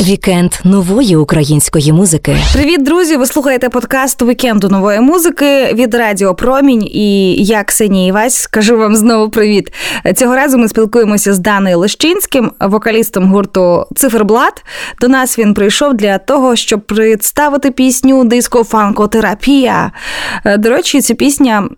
Вікенд нової української музики. Привіт, друзі! Ви слухаєте подкаст Вікенду нової музики від Радіо Промінь. І я Ксенія Івась скажу вам знову привіт. Цього разу ми спілкуємося з Данею Лещинським, вокалістом гурту Циферблат. До нас він прийшов для того, щоб представити пісню Диско-фанко терапія. До речі, ця пісня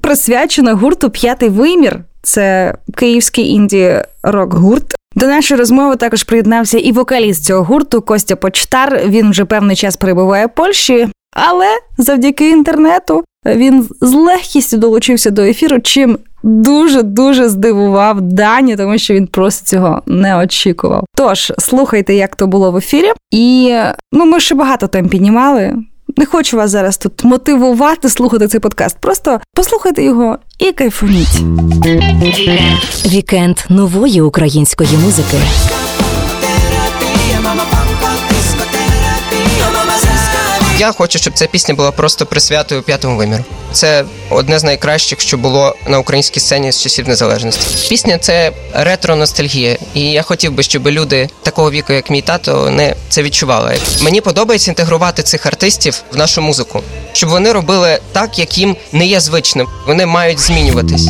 присвячена гурту П'ятий вимір. Це київський інді рок гурт. До нашої розмови також приєднався і вокаліст цього гурту Костя Почтар. Він вже певний час перебуває в Польщі, але завдяки інтернету він з легкістю долучився до ефіру, чим дуже дуже здивував Дані, тому що він просто цього не очікував. Тож слухайте, як то було в ефірі, і ну ми ще багато тем піднімали. Не хочу вас зараз тут мотивувати слухати цей подкаст. Просто послухайте його і кайфуніть. Вікенд нової української музики. Я хочу, щоб ця пісня була просто присвятою п'ятому виміру. Це одне з найкращих, що було на українській сцені з часів незалежності. Пісня це ретро-ностальгія, і я хотів би, щоб люди такого віку, як мій тато, не це відчували. Мені подобається інтегрувати цих артистів в нашу музику, щоб вони робили так, як їм не є звичним. Вони мають змінюватись.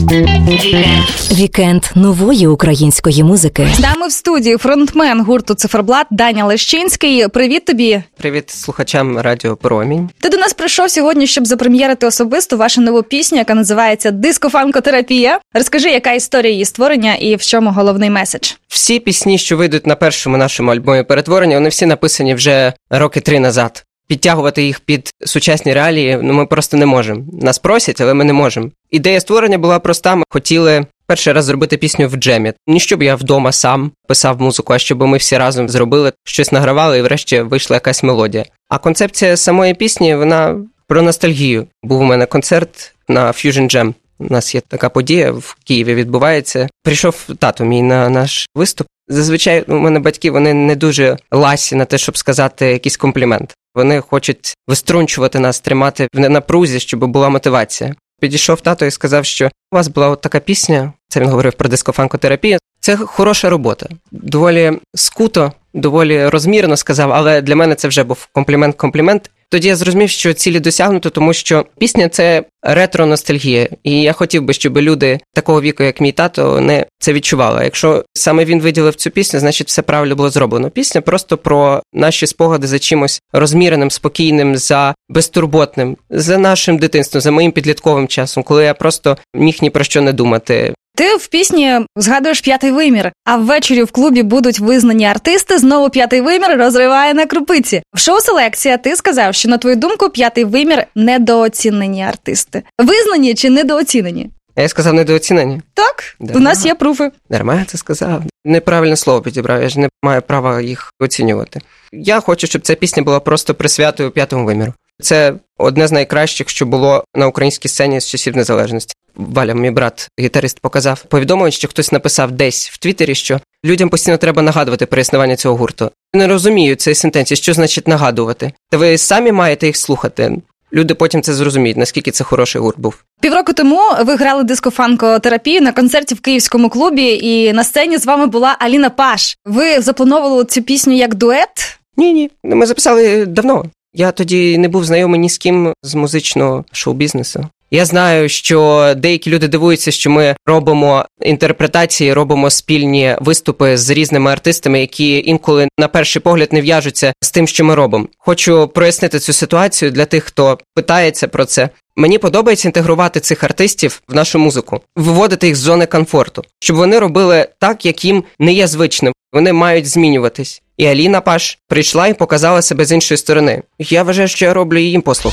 Вікенд нової української музики. З нами в студії фронтмен гурту Циферблат Даня Лещинський. Привіт тобі. Привіт слухачам радіо Промінь. Ти до нас прийшов сьогодні, щоб запрем'єрити особисто вашу нову пісню, яка називається Дискофанкотерапія. Розкажи, яка історія її створення і в чому головний меседж. Всі пісні, що вийдуть на першому нашому альбомі перетворення, вони всі написані вже роки три назад. Підтягувати їх під сучасні реалії ну ми просто не можемо. Нас просять, але ми не можемо. Ідея створення була проста. Ми хотіли перший раз зробити пісню в джемі. Не щоб я вдома сам писав музику, а щоб ми всі разом зробили щось награвали, і врешті вийшла якась мелодія. А концепція самої пісні вона про ностальгію. Був у мене концерт на Fusion Jam. У нас є така подія в Києві. Відбувається. Прийшов тато мій на наш виступ. Зазвичай у мене батьки вони не дуже ласі на те, щоб сказати якийсь комплімент. Вони хочуть виструнчувати нас, тримати в напрузі, щоб була мотивація. Підійшов тато і сказав, що у вас була от така пісня. Це він говорив про дискофанкотерапію. Це хороша робота. Доволі скуто, доволі розмірно сказав, але для мене це вже був комплімент-комплімент. Тоді я зрозумів, що цілі досягнуто, тому що пісня це ретро-ностальгія, і я хотів би, щоб люди такого віку, як мій тато, не це відчували. Якщо саме він виділив цю пісню, значить все правильно було зроблено. Пісня просто про наші спогади за чимось розміреним, спокійним, за безтурботним, за нашим дитинством, за моїм підлітковим часом, коли я просто міг ні про що не думати. Ти в пісні згадуєш п'ятий вимір, а ввечері в клубі будуть визнані артисти. Знову п'ятий вимір розриває на крупиці. В шоу селекція ти сказав, що на твою думку п'ятий вимір недооцінені артисти. Визнані чи недооцінені? Я сказав недооцінені. Так, Да. у нас є пруфи. Дарма я це сказав. Неправильне слово підібрав, я ж не маю права їх оцінювати. Я хочу, щоб ця пісня була просто присвятою п'ятому виміру. Це одне з найкращих, що було на українській сцені з часів незалежності. Валя, мій брат, гітарист, показав повідомлення, що хтось написав десь в Твіттері, що людям постійно треба нагадувати про існування цього гурту. Не розумію цієї сентенції, що значить нагадувати. Та ви самі маєте їх слухати. Люди потім це зрозуміють, наскільки це хороший гурт був. Півроку тому ви грали дискофанкотерапію на концерті в київському клубі, і на сцені з вами була Аліна Паш. Ви заплановували цю пісню як дует? Ні, ні. Ми записали давно. Я тоді не був знайомий ні з ким з музичного шоу-бізнесу. Я знаю, що деякі люди дивуються, що ми робимо інтерпретації, робимо спільні виступи з різними артистами, які інколи на перший погляд не в'яжуться з тим, що ми робимо. Хочу прояснити цю ситуацію для тих, хто питається про це. Мені подобається інтегрувати цих артистів в нашу музику, виводити їх з зони комфорту, щоб вони робили так, як їм не є звичним. Вони мають змінюватись. І Аліна Паш прийшла і показала себе з іншої сторони. Я вважаю, що я роблю їм послуг.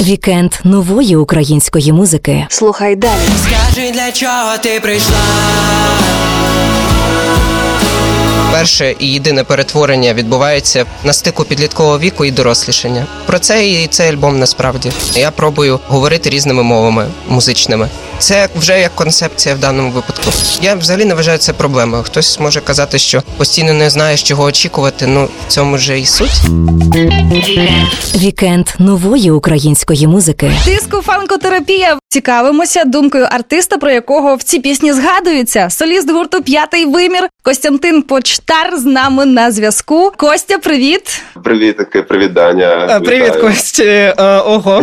Вікенд нової української музики. Слухай далі. Скажи, для чого ти прийшла? Перше і єдине перетворення відбувається на стику підліткового віку і дорослішання. Про це і цей альбом насправді. Я пробую говорити різними мовами музичними. Це вже як концепція в даному випадку. Я взагалі не вважаю це проблемою. Хтось може казати, що постійно не знаєш, чого очікувати. Ну в цьому же і суть. Вікенд нової української музики. Тиску фанкотерапія. Цікавимося думкою артиста, про якого в цій пісні згадується. Соліст гурту П'ятий вимір Костянтин Почтар з нами на зв'язку. Костя, привіт. Привіт, таке привіт, Даня. Привіт. Кості. Е, Ого.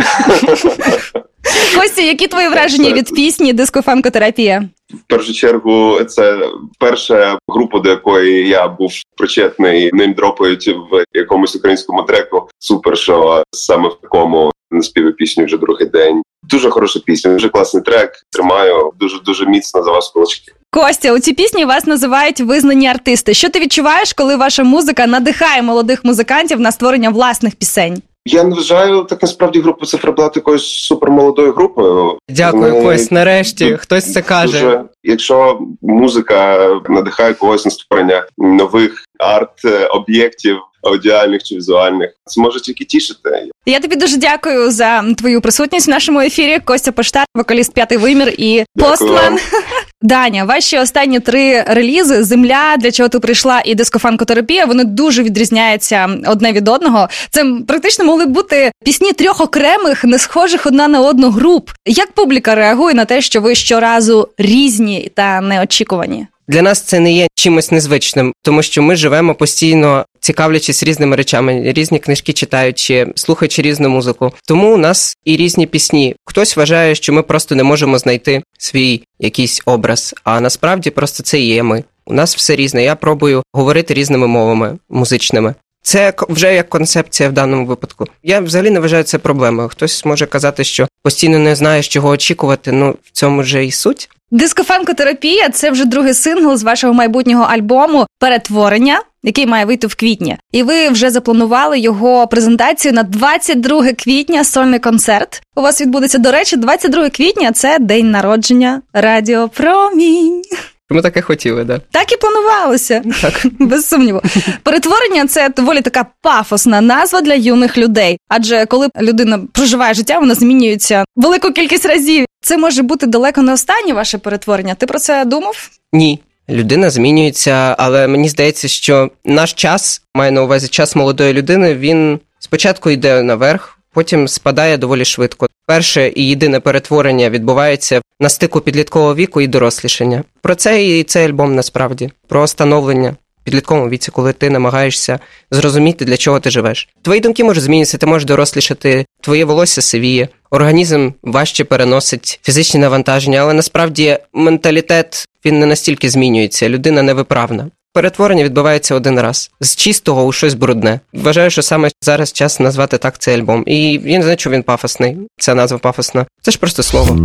Костя, які твої враження від пісні дискофанкотерапія? В першу чергу, це перша група, до якої я був причетний. Ним дропають в якомусь українському треку. Супер, що саме в такому наспіваю пісню вже другий день. Дуже хороша пісня, дуже класний трек. Тримаю дуже дуже міцно за вас кулачки. Костя, у цій пісні вас називають визнані артисти. Що ти відчуваєш, коли ваша музика надихає молодих музикантів на створення власних пісень? Я не вважаю так насправді групу циферблат якоюсь супермолодою групою. Дякую, Вони Кость. Нарешті хтось це каже. Дуже, якщо музика надихає когось на створення нових арт-об'єктів, аудіальних чи візуальних, це може тільки тішити. Я тобі дуже дякую за твою присутність в нашому ефірі. Костя Поштар, вокаліст п'ятий вимір і Дякую Постман. Даня, ваші останні три релізи Земля, для чого ти прийшла, і дискофанкотерапія. Вони дуже відрізняються одне від одного. Це практично могли б бути пісні трьох окремих, не схожих одна на одну груп. Як публіка реагує на те, що ви щоразу різні та неочікувані? Для нас це не є чимось незвичним, тому що ми живемо постійно цікавлячись різними речами, різні книжки читаючи, слухаючи різну музику. Тому у нас і різні пісні. Хтось вважає, що ми просто не можемо знайти свій якийсь образ, а насправді просто це є ми. У нас все різне. Я пробую говорити різними мовами музичними. Це вже як концепція в даному випадку. Я взагалі не вважаю це проблемою. Хтось може казати, що постійно не знаєш, чого очікувати. Ну в цьому же і суть. Дискофанкотерапія це вже другий сингл з вашого майбутнього альбому Перетворення, який має вийти в квітні. І ви вже запланували його презентацію на 22 квітня. Сольний концерт. У вас відбудеться. До речі, 22 квітня це день народження Радіо Промінь. Ми таке хотіли, да. Так і планувалося. Так. Без сумніву. Перетворення це доволі така пафосна назва для юних людей. Адже коли людина проживає життя, вона змінюється велику кількість разів. Це може бути далеко не останнє ваше перетворення. Ти про це думав? Ні. Людина змінюється, але мені здається, що наш час, маю на увазі час молодої людини, він спочатку йде наверх, потім спадає доволі швидко. Перше і єдине перетворення відбувається на стику підліткового віку і дорослішання. Про це і цей альбом насправді про становлення. Підлітковому віці, коли ти намагаєшся зрозуміти, для чого ти живеш. Твої думки можуть змінитися, ти можеш дорослішати, твоє волосся сивіє, організм важче переносить фізичні навантаження, але насправді менталітет він не настільки змінюється, людина невиправна. Перетворення відбувається один раз з чистого у щось брудне. Вважаю, що саме зараз час назвати так цей альбом. І я не знаю, чому він пафосний. Ця назва пафосна. Це ж просто слово.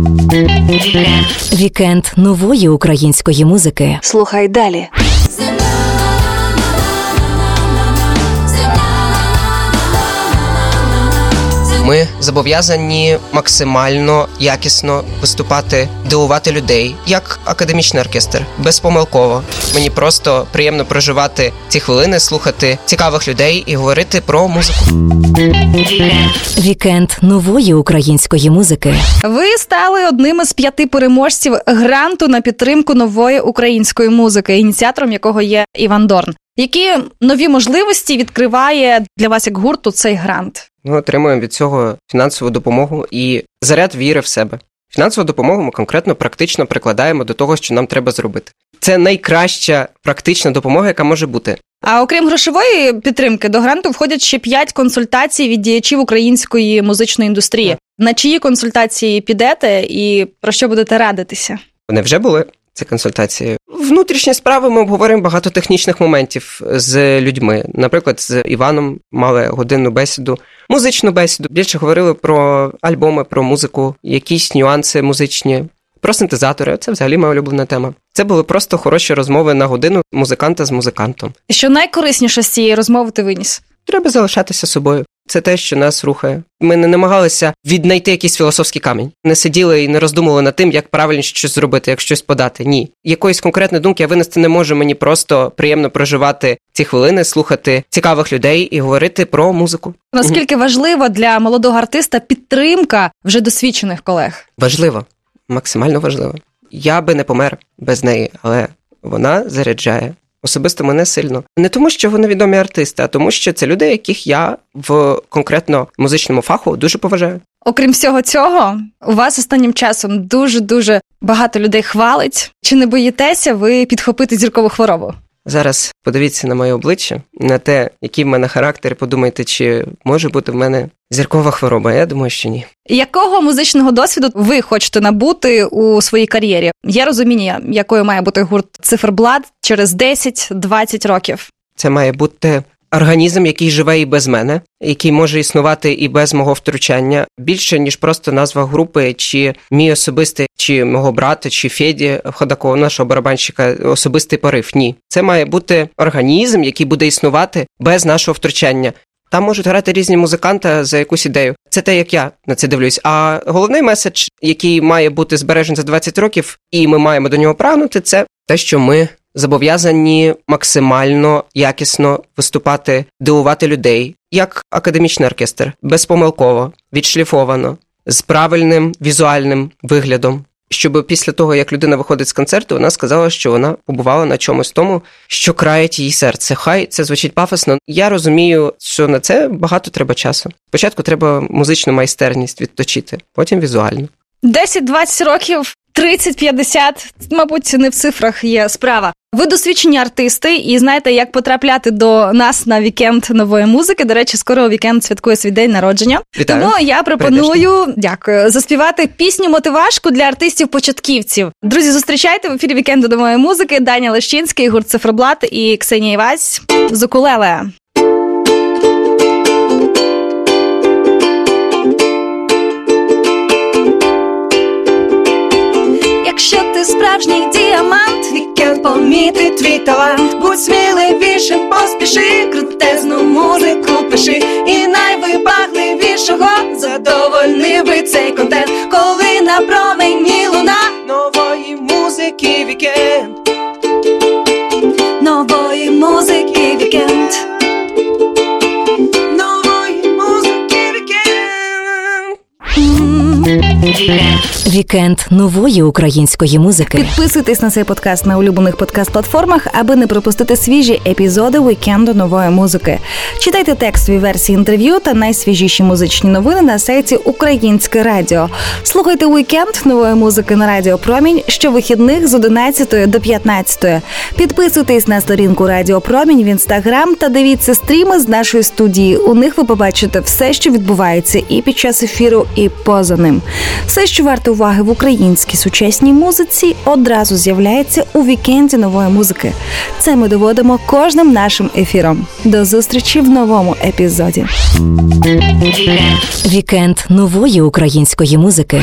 Вікенд нової української музики. Слухай далі. Ми зобов'язані максимально якісно виступати, дивувати людей як академічний оркестр, безпомилково. Мені просто приємно проживати ці хвилини, слухати цікавих людей і говорити про музику. Вікенд нової української музики. Ви стали одним із п'яти переможців гранту на підтримку нової української музики, ініціатором якого є Іван Дорн. Які нові можливості відкриває для вас як гурту цей грант? Ми отримуємо від цього фінансову допомогу і заряд віри в себе. Фінансову допомогу ми конкретно практично прикладаємо до того, що нам треба зробити. Це найкраща практична допомога, яка може бути. А окрім грошової підтримки, до гранту входять ще п'ять консультацій від діячів української музичної індустрії. На чиї консультації підете і про що будете радитися? Вони вже були ці консультації. Внутрішні справи ми обговоримо багато технічних моментів з людьми. Наприклад, з Іваном мали годинну бесіду, музичну бесіду. Більше говорили про альбоми, про музику, якісь нюанси музичні, про синтезатори. Це взагалі моя улюблена тема. Це були просто хороші розмови на годину музиканта з музикантом. Що найкорисніше з цієї розмови ти виніс? Треба залишатися собою. Це те, що нас рухає. Ми не намагалися віднайти якийсь філософський камінь, не сиділи і не роздумували над тим, як правильно щось зробити, як щось подати. Ні, якоїсь конкретної думки я винести не можу. Мені просто приємно проживати ці хвилини, слухати цікавих людей і говорити про музику. Наскільки важливо для молодого артиста підтримка вже досвідчених колег? Важливо, максимально важливо. Я би не помер без неї, але вона заряджає. Особисто мене сильно не тому, що вони відомі артисти, а тому, що це люди, яких я в конкретно музичному фаху дуже поважаю. Окрім всього цього, у вас останнім часом дуже дуже багато людей хвалить. Чи не боїтеся ви підхопити зіркову хворобу? Зараз подивіться на моє обличчя, на те, який в мене характер, подумайте, чи може бути в мене зіркова хвороба. Я думаю, що ні. Якого музичного досвіду ви хочете набути у своїй кар'єрі? Є розуміння, якою має бути гурт циферблат через 10-20 років? Це має бути організм, який живе і без мене, який може існувати і без мого втручання, більше ніж просто назва групи, чи мій особистий, чи мого брата, чи Феді Ходакова, нашого барабанщика, особистий порив. Ні, це має бути організм, який буде існувати без нашого втручання. Там можуть грати різні музиканти за якусь ідею. Це те, як я на це дивлюсь. А головний меседж, який має бути збережений за 20 років, і ми маємо до нього прагнути, це те, що ми зобов'язані максимально якісно виступати, дивувати людей, як академічний оркестр, безпомилково, відшліфовано, з правильним візуальним виглядом. Щоб після того, як людина виходить з концерту, вона сказала, що вона побувала на чомусь тому, що країть її серце. Хай це звучить пафосно. Я розумію, що на це багато треба часу. Спочатку треба музичну майстерність відточити, потім візуальну. 10-20 років, 30-50, мабуть, не в цифрах є справа. Ви досвідчені артисти і знаєте, як потрапляти до нас на вікенд нової музики. До речі, скоро вікенд святкує свій день народження. Вітаю. Тому я пропоную дякую заспівати пісню мотивашку для артистів-початківців. Друзі, зустрічайте в ефірі вікенду нової музики. Даня Лещинський, гурт Циферблат і Ксенія Івась з укулеле. Якщо ти справжній діамант, вікенд помітить твій талант, будь сміливішим, поспіши, крутезну музику пиши, і найвибагливішого задовольнивий цей контент, коли Вікенд нової української музики. Підписуйтесь на цей подкаст на улюблених подкаст-платформах, аби не пропустити свіжі епізоди вікенду нової музики. Читайте текстові версії інтерв'ю та найсвіжіші музичні новини на сайті Українське Радіо. Слухайте вікенд нової музики на Радіо Промінь щовихідних з 11 до 15. Підписуйтесь на сторінку Радіо Промінь в інстаграм та дивіться стріми з нашої студії. У них ви побачите все, що відбувається і під час ефіру, і поза ним. Все, що варто уваги в українській сучасній музиці, одразу з'являється у вікенді нової музики. Це ми доводимо кожним нашим ефіром. До зустрічі в новому епізоді. Вікенд нової української музики.